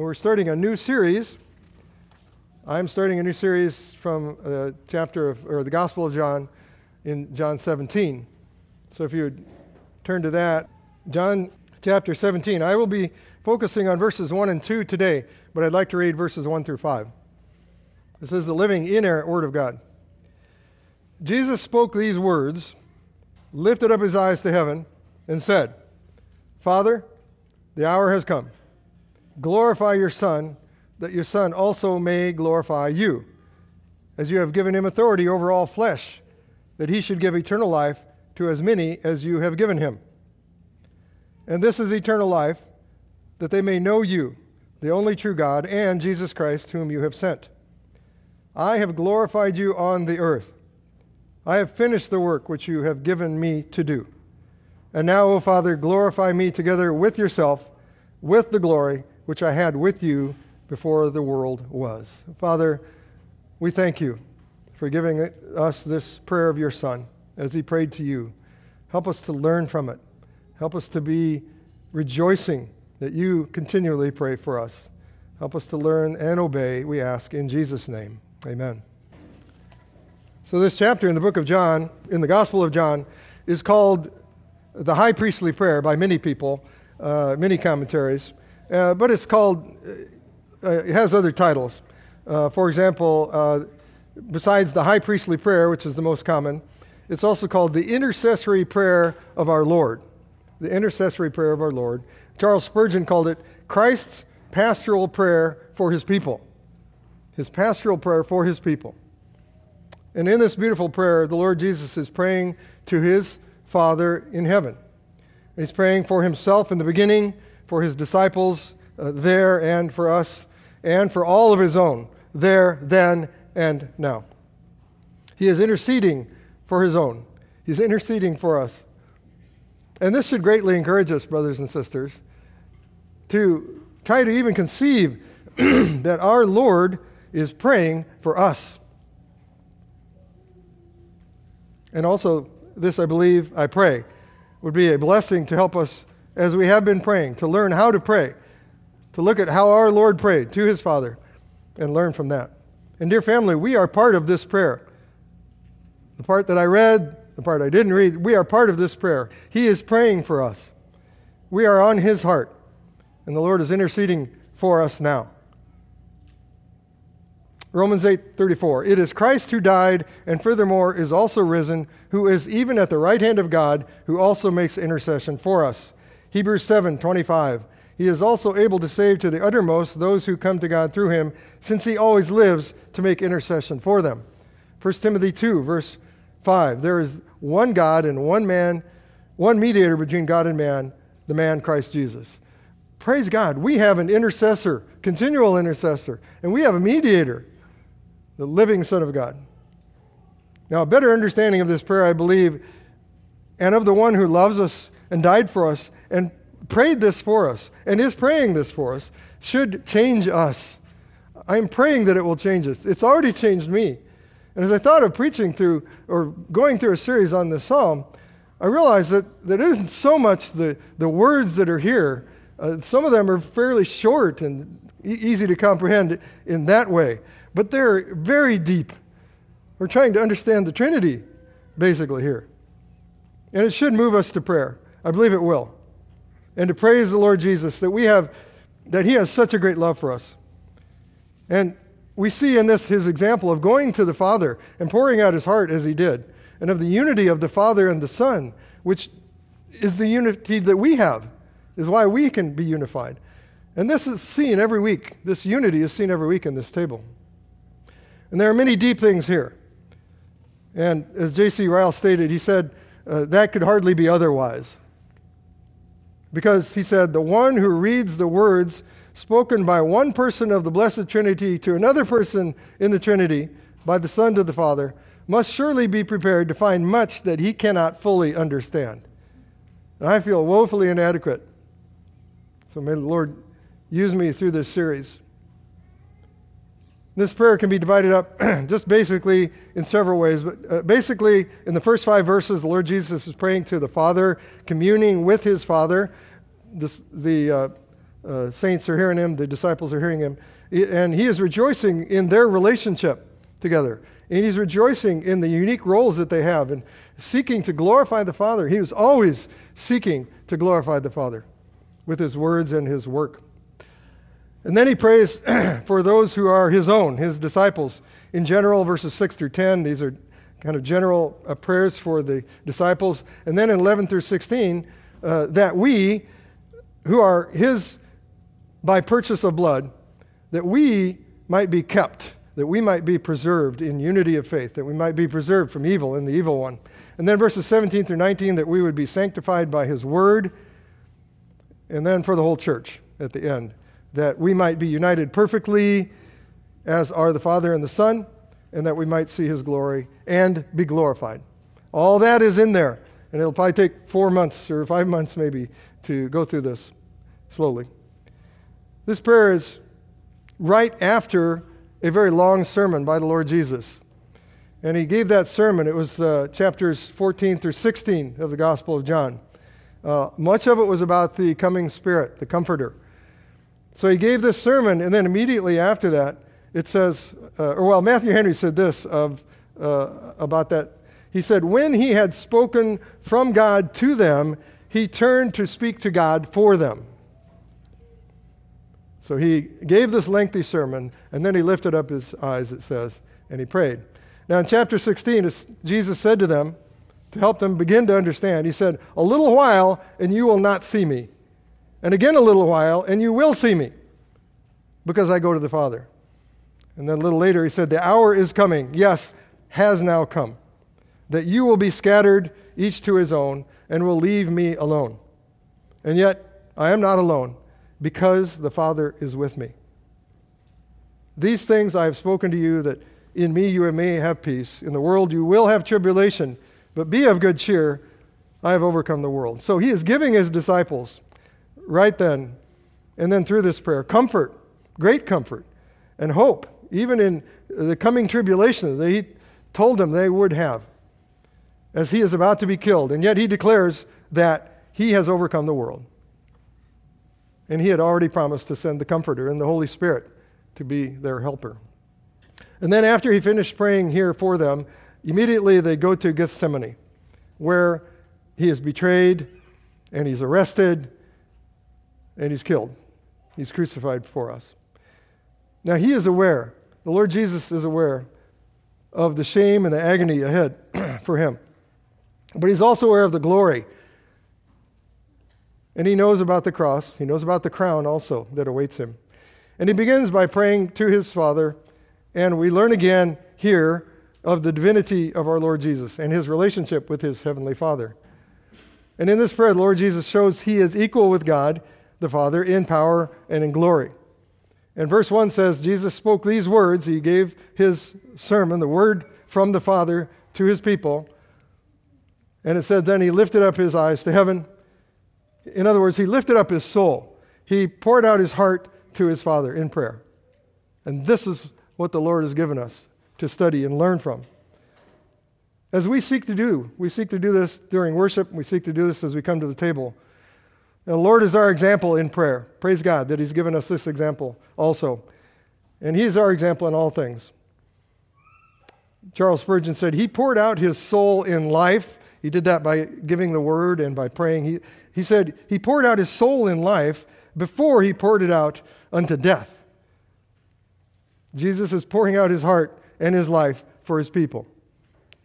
We're starting a new series. I'm starting a new series from the chapter of, or the Gospel of John in John 17. So if you would turn to that, John chapter 17. I will be focusing on verses 1 and 2 today, but I'd like to read verses 1 through 5. This is the living, inerrant Word of God. Jesus spoke these words, lifted up his eyes to heaven, and said, Father, the hour has come. Glorify your Son, that your Son also may glorify you, as you have given him authority over all flesh, that he should give eternal life to as many as you have given him. And this is eternal life, that they may know you, the only true God, and Jesus Christ, whom you have sent. I have glorified you on the earth. I have finished the work which you have given me to do. And now, O Father, glorify me together with yourself, with the glory which I had with you before the world was. Father, we thank you for giving us this prayer of your Son as he prayed to you. Help us to learn from it. Help us to be rejoicing that you continually pray for us. Help us to learn and obey, we ask, in Jesus' name. Amen. So, this chapter in the book of John, in the Gospel of John, is called the high priestly prayer by many people, uh, many commentaries, uh, but it's called, uh, uh it has other titles. Uh, for example, uh, besides the high priestly prayer, which is the most common, it's also called the intercessory prayer of our Lord. The intercessory prayer of our Lord. Charles Spurgeon called it Christ's pastoral prayer for his people. His pastoral prayer for his people. And in this beautiful prayer, the Lord Jesus is praying to his Father in heaven. He's praying for himself in the beginning, for his disciples uh, there, and for us, and for all of his own, there, then, and now. He is interceding for his own. He's interceding for us. And this should greatly encourage us, brothers and sisters, to try to even conceive that our Lord is praying for us. And also, this, I believe, I pray, would be a blessing to help us as we have been praying, to learn how to pray, to look at how our Lord prayed to his Father and learn from that. And, dear family, we are part of this prayer. The part that I read, the part I didn't read, we are part of this prayer. He is praying for us. We are on his heart, and the Lord is interceding for us now. Romans 8:34 It is Christ who died and furthermore is also risen who is even at the right hand of God who also makes intercession for us. Hebrews 7:25 He is also able to save to the uttermost those who come to God through him since he always lives to make intercession for them. 1 Timothy 2 verse 5 There is one God and one man one mediator between God and man the man Christ Jesus. Praise God, we have an intercessor, continual intercessor, and we have a mediator the living Son of God. Now, a better understanding of this prayer, I believe, and of the one who loves us and died for us and prayed this for us and is praying this for us, should change us. I'm praying that it will change us. It's already changed me. And as I thought of preaching through or going through a series on this psalm, I realized that, that it isn't so much the, the words that are here. Uh, some of them are fairly short and e- easy to comprehend in that way but they're very deep. We're trying to understand the Trinity, basically, here. And it should move us to prayer. I believe it will. And to praise the Lord Jesus that we have, that He has such a great love for us. And we see in this His example of going to the Father and pouring out His heart as He did, and of the unity of the Father and the Son, which is the unity that we have, is why we can be unified. And this is seen every week. This unity is seen every week in this table. And there are many deep things here. And as J.C. Ryle stated, he said, uh, that could hardly be otherwise. Because he said, the one who reads the words spoken by one person of the Blessed Trinity to another person in the Trinity, by the Son to the Father, must surely be prepared to find much that he cannot fully understand. And I feel woefully inadequate. So may the Lord use me through this series. This prayer can be divided up just basically in several ways. But uh, basically, in the first five verses, the Lord Jesus is praying to the Father, communing with his Father. This, the, uh, uh, saints are hearing him, the disciples are hearing him, and he is rejoicing in their relationship together. And he's rejoicing in the unique roles that they have and seeking to glorify the Father. He was always seeking to glorify the Father with his words and his work. And then he prays for those who are his own, his disciples. In general, verses 6 through 10, these are kind of general uh, prayers for the disciples. And then in 11 through 16, uh, that we, who are his by purchase of blood, that we might be kept, that we might be preserved in unity of faith, that we might be preserved from evil and the evil one. And then verses 17 through 19, that we would be sanctified by his word. And then for the whole church at the end, that we might be united perfectly as are the Father and the Son, and that we might see his glory and be glorified. All that is in there. And it'll probably take four months or five months maybe to go through this slowly. This prayer is right after a very long sermon by the Lord Jesus. And he gave that sermon. It was uh, chapters 14 through 16 of the Gospel of John. Uh, much of it was about the coming Spirit, the Comforter. So he gave this sermon, and then immediately after that, it says, uh, or well, Matthew Henry said this of, uh, about that. He said, When he had spoken from God to them, he turned to speak to God for them. So he gave this lengthy sermon, and then he lifted up his eyes, it says, and he prayed. Now, in chapter 16, Jesus said to them, to help them begin to understand, he said, A little while, and you will not see me. And again, a little while, and you will see me, because I go to the Father. And then a little later, he said, The hour is coming, yes, has now come, that you will be scattered, each to his own, and will leave me alone. And yet, I am not alone, because the Father is with me. These things I have spoken to you, that in me you may have peace. In the world you will have tribulation, but be of good cheer. I have overcome the world. So he is giving his disciples, right then, and then through this prayer, comfort, great comfort, and hope even in the coming tribulation that he told them they would have as he is about to be killed. And yet he declares that he has overcome the world. And he had already promised to send the Comforter and the Holy Spirit to be their helper. And then after he finished praying here for them, immediately they go to Gethsemane, where he is betrayed and he's arrested and he's killed. He's crucified for us. Now he is aware the Lord Jesus is aware of the shame and the agony ahead for him. But he's also aware of the glory. And he knows about the cross. He knows about the crown also that awaits him. And he begins by praying to his Father. And we learn again here of the divinity of our Lord Jesus and his relationship with his heavenly Father. And in this prayer, the Lord Jesus shows he is equal with God, the Father, in power and in glory. And verse 1 says, Jesus spoke these words. He gave his sermon, the word from the Father to his people. And it said, then he lifted up his eyes to heaven. In other words, he lifted up his soul. He poured out his heart to his Father in prayer. And this is what the Lord has given us to study and learn from. As we seek to do, we seek to do this during worship, we seek to do this as we come to the table. The Lord is our example in prayer. Praise God that He's given us this example also. And He is our example in all things. Charles Spurgeon said, He poured out His soul in life. He did that by giving the word and by praying. He, he said, He poured out His soul in life before He poured it out unto death. Jesus is pouring out His heart and His life for His people.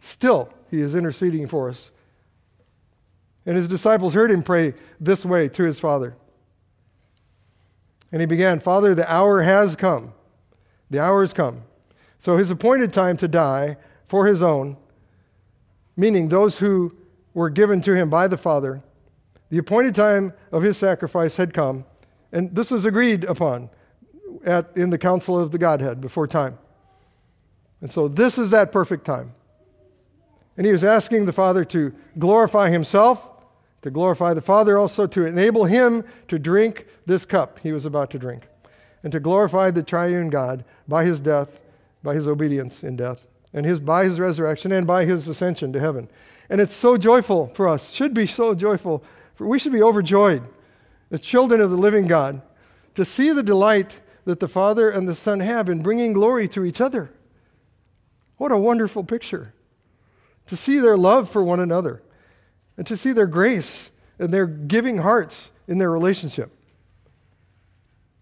Still, He is interceding for us and his disciples heard him pray this way to his Father. And he began, Father, the hour has come. The hour has come. So his appointed time to die for his own, meaning those who were given to him by the Father, the appointed time of his sacrifice had come. And this was agreed upon at, in the council of the Godhead before time. And so this is that perfect time. And he was asking the Father to glorify himself to glorify the Father, also to enable him to drink this cup he was about to drink, and to glorify the triune God by his death, by his obedience in death, and his, by his resurrection, and by his ascension to heaven. And it's so joyful for us, should be so joyful. For we should be overjoyed as children of the living God to see the delight that the Father and the Son have in bringing glory to each other. What a wonderful picture. To see their love for one another and to see their grace and their giving hearts in their relationship.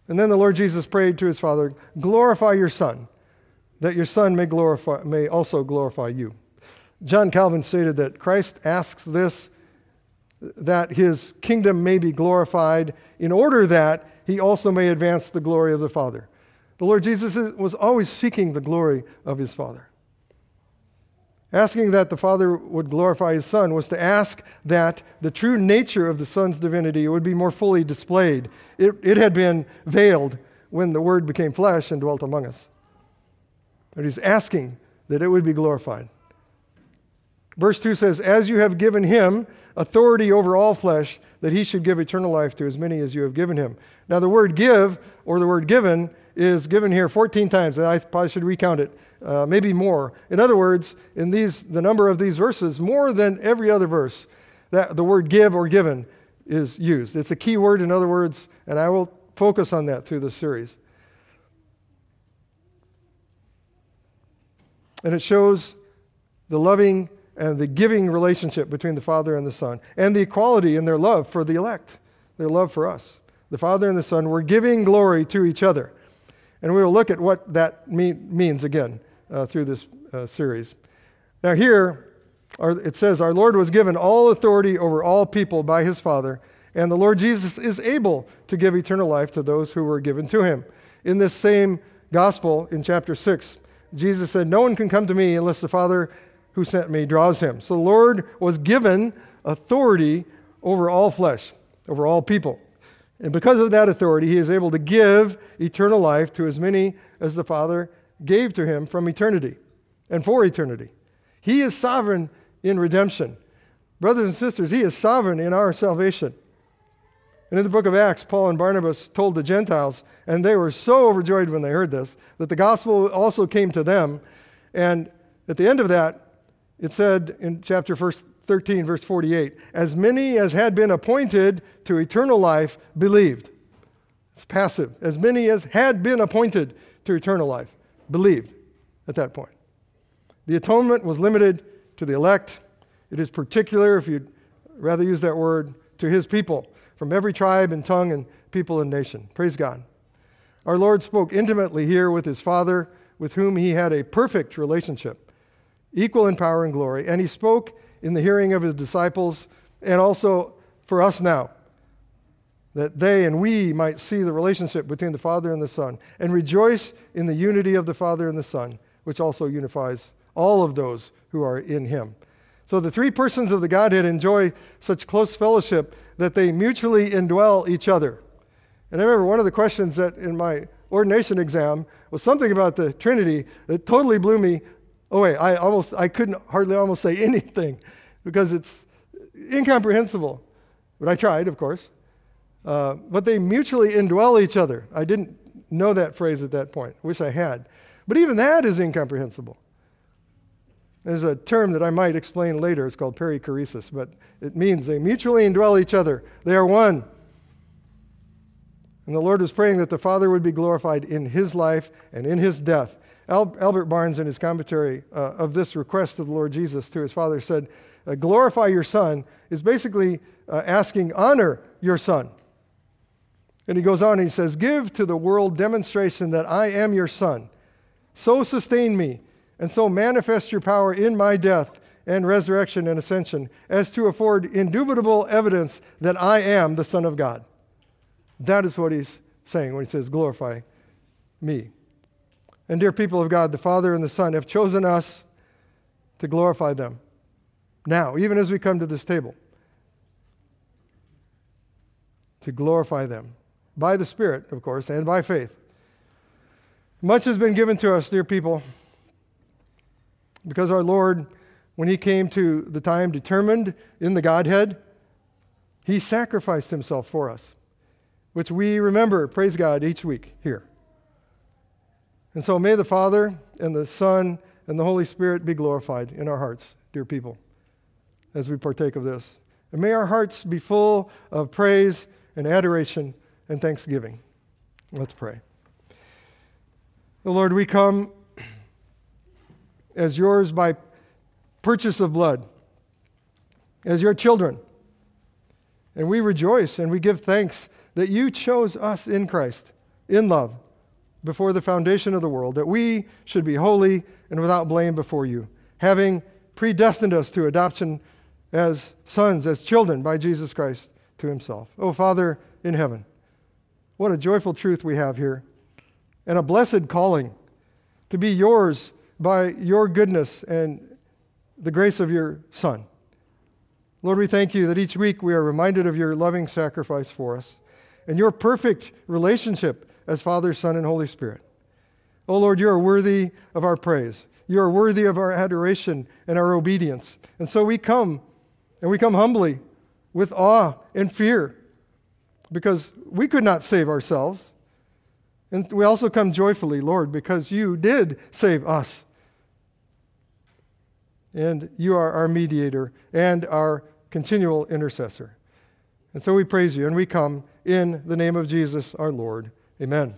And then the Lord Jesus prayed to his Father, Glorify your Son, that your Son may, glorify, may also glorify you. John Calvin stated that Christ asks this that his kingdom may be glorified in order that he also may advance the glory of the Father. The Lord Jesus was always seeking the glory of his Father. Asking that the Father would glorify his Son was to ask that the true nature of the Son's divinity would be more fully displayed. It, it had been veiled when the Word became flesh and dwelt among us. But he's asking that it would be glorified. Verse 2 says, As you have given him authority over all flesh, that he should give eternal life to as many as you have given him. Now, the word give or the word given is given here 14 times. I probably should recount it uh, maybe more. In other words, in these, the number of these verses, more than every other verse, that the word give or given is used. It's a key word, in other words, and I will focus on that through this series. And it shows the loving and the giving relationship between the Father and the Son, and the equality in their love for the elect, their love for us. The Father and the Son were giving glory to each other. And we will look at what that mean, means again uh, through this uh, series. Now, here our, it says, Our Lord was given all authority over all people by his Father, and the Lord Jesus is able to give eternal life to those who were given to him. In this same gospel, in chapter 6, Jesus said, No one can come to me unless the Father who sent me draws him. So the Lord was given authority over all flesh, over all people. And because of that authority, he is able to give eternal life to as many as the Father gave to him from eternity and for eternity. He is sovereign in redemption. Brothers and sisters, he is sovereign in our salvation. And in the book of Acts, Paul and Barnabas told the Gentiles, and they were so overjoyed when they heard this, that the gospel also came to them. And at the end of that, it said in chapter 13, verse 48, as many as had been appointed to eternal life believed. It's passive. As many as had been appointed to eternal life believed at that point. The atonement was limited to the elect. It is particular, if you'd rather use that word, to his people from every tribe and tongue and people and nation. Praise God. Our Lord spoke intimately here with his Father, with whom he had a perfect relationship, equal in power and glory, and he spoke in the hearing of his disciples and also for us now that they and we might see the relationship between the Father and the Son and rejoice in the unity of the Father and the Son, which also unifies all of those who are in Him. So the three persons of the Godhead enjoy such close fellowship that they mutually indwell each other. And I remember one of the questions that in my ordination exam was something about the Trinity that totally blew me away. I almost I couldn't hardly almost say anything because it's incomprehensible. But I tried, of course. Uh, but they mutually indwell each other. I didn't know that phrase at that point. Wish I had. But even that is incomprehensible. There's a term that I might explain later. It's called perichoresis, but it means they mutually indwell each other. They are one. And the Lord is praying that the Father would be glorified in his life and in his death. Al- Albert Barnes, in his commentary uh, of this request of the Lord Jesus to his Father, said, uh, Glorify your Son is basically uh, asking, Honor your Son. And he goes on he says, Give to the world demonstration that I am your son. So sustain me, and so manifest your power in my death and resurrection and ascension, as to afford indubitable evidence that I am the Son of God. That is what he's saying when he says, Glorify me. And dear people of God, the Father and the Son have chosen us to glorify them now, even as we come to this table, to glorify them by the Spirit, of course, and by faith. Much has been given to us, dear people, because our Lord, when He came to the time determined in the Godhead, He sacrificed Himself for us, which we remember, praise God, each week here. And so may the Father and the Son and the Holy Spirit be glorified in our hearts, dear people, as we partake of this. And may our hearts be full of praise and adoration and thanksgiving. Let's pray. The Lord, we come as yours by purchase of blood, as your children. And we rejoice and we give thanks that you chose us in Christ, in love, before the foundation of the world, that we should be holy and without blame before you, having predestined us to adoption as sons, as children by Jesus Christ to himself. Oh, Father in heaven, what a joyful truth we have here, and a blessed calling to be yours by your goodness and the grace of your Son. Lord, we thank you that each week we are reminded of your loving sacrifice for us and your perfect relationship as Father, Son, and Holy Spirit. Oh Lord, you are worthy of our praise. You are worthy of our adoration and our obedience. And so we come, and we come humbly with awe and fear because we could not save ourselves. And we also come joyfully, Lord, because you did save us. And you are our mediator and our continual intercessor. And so we praise you and we come in the name of Jesus our Lord. Amen.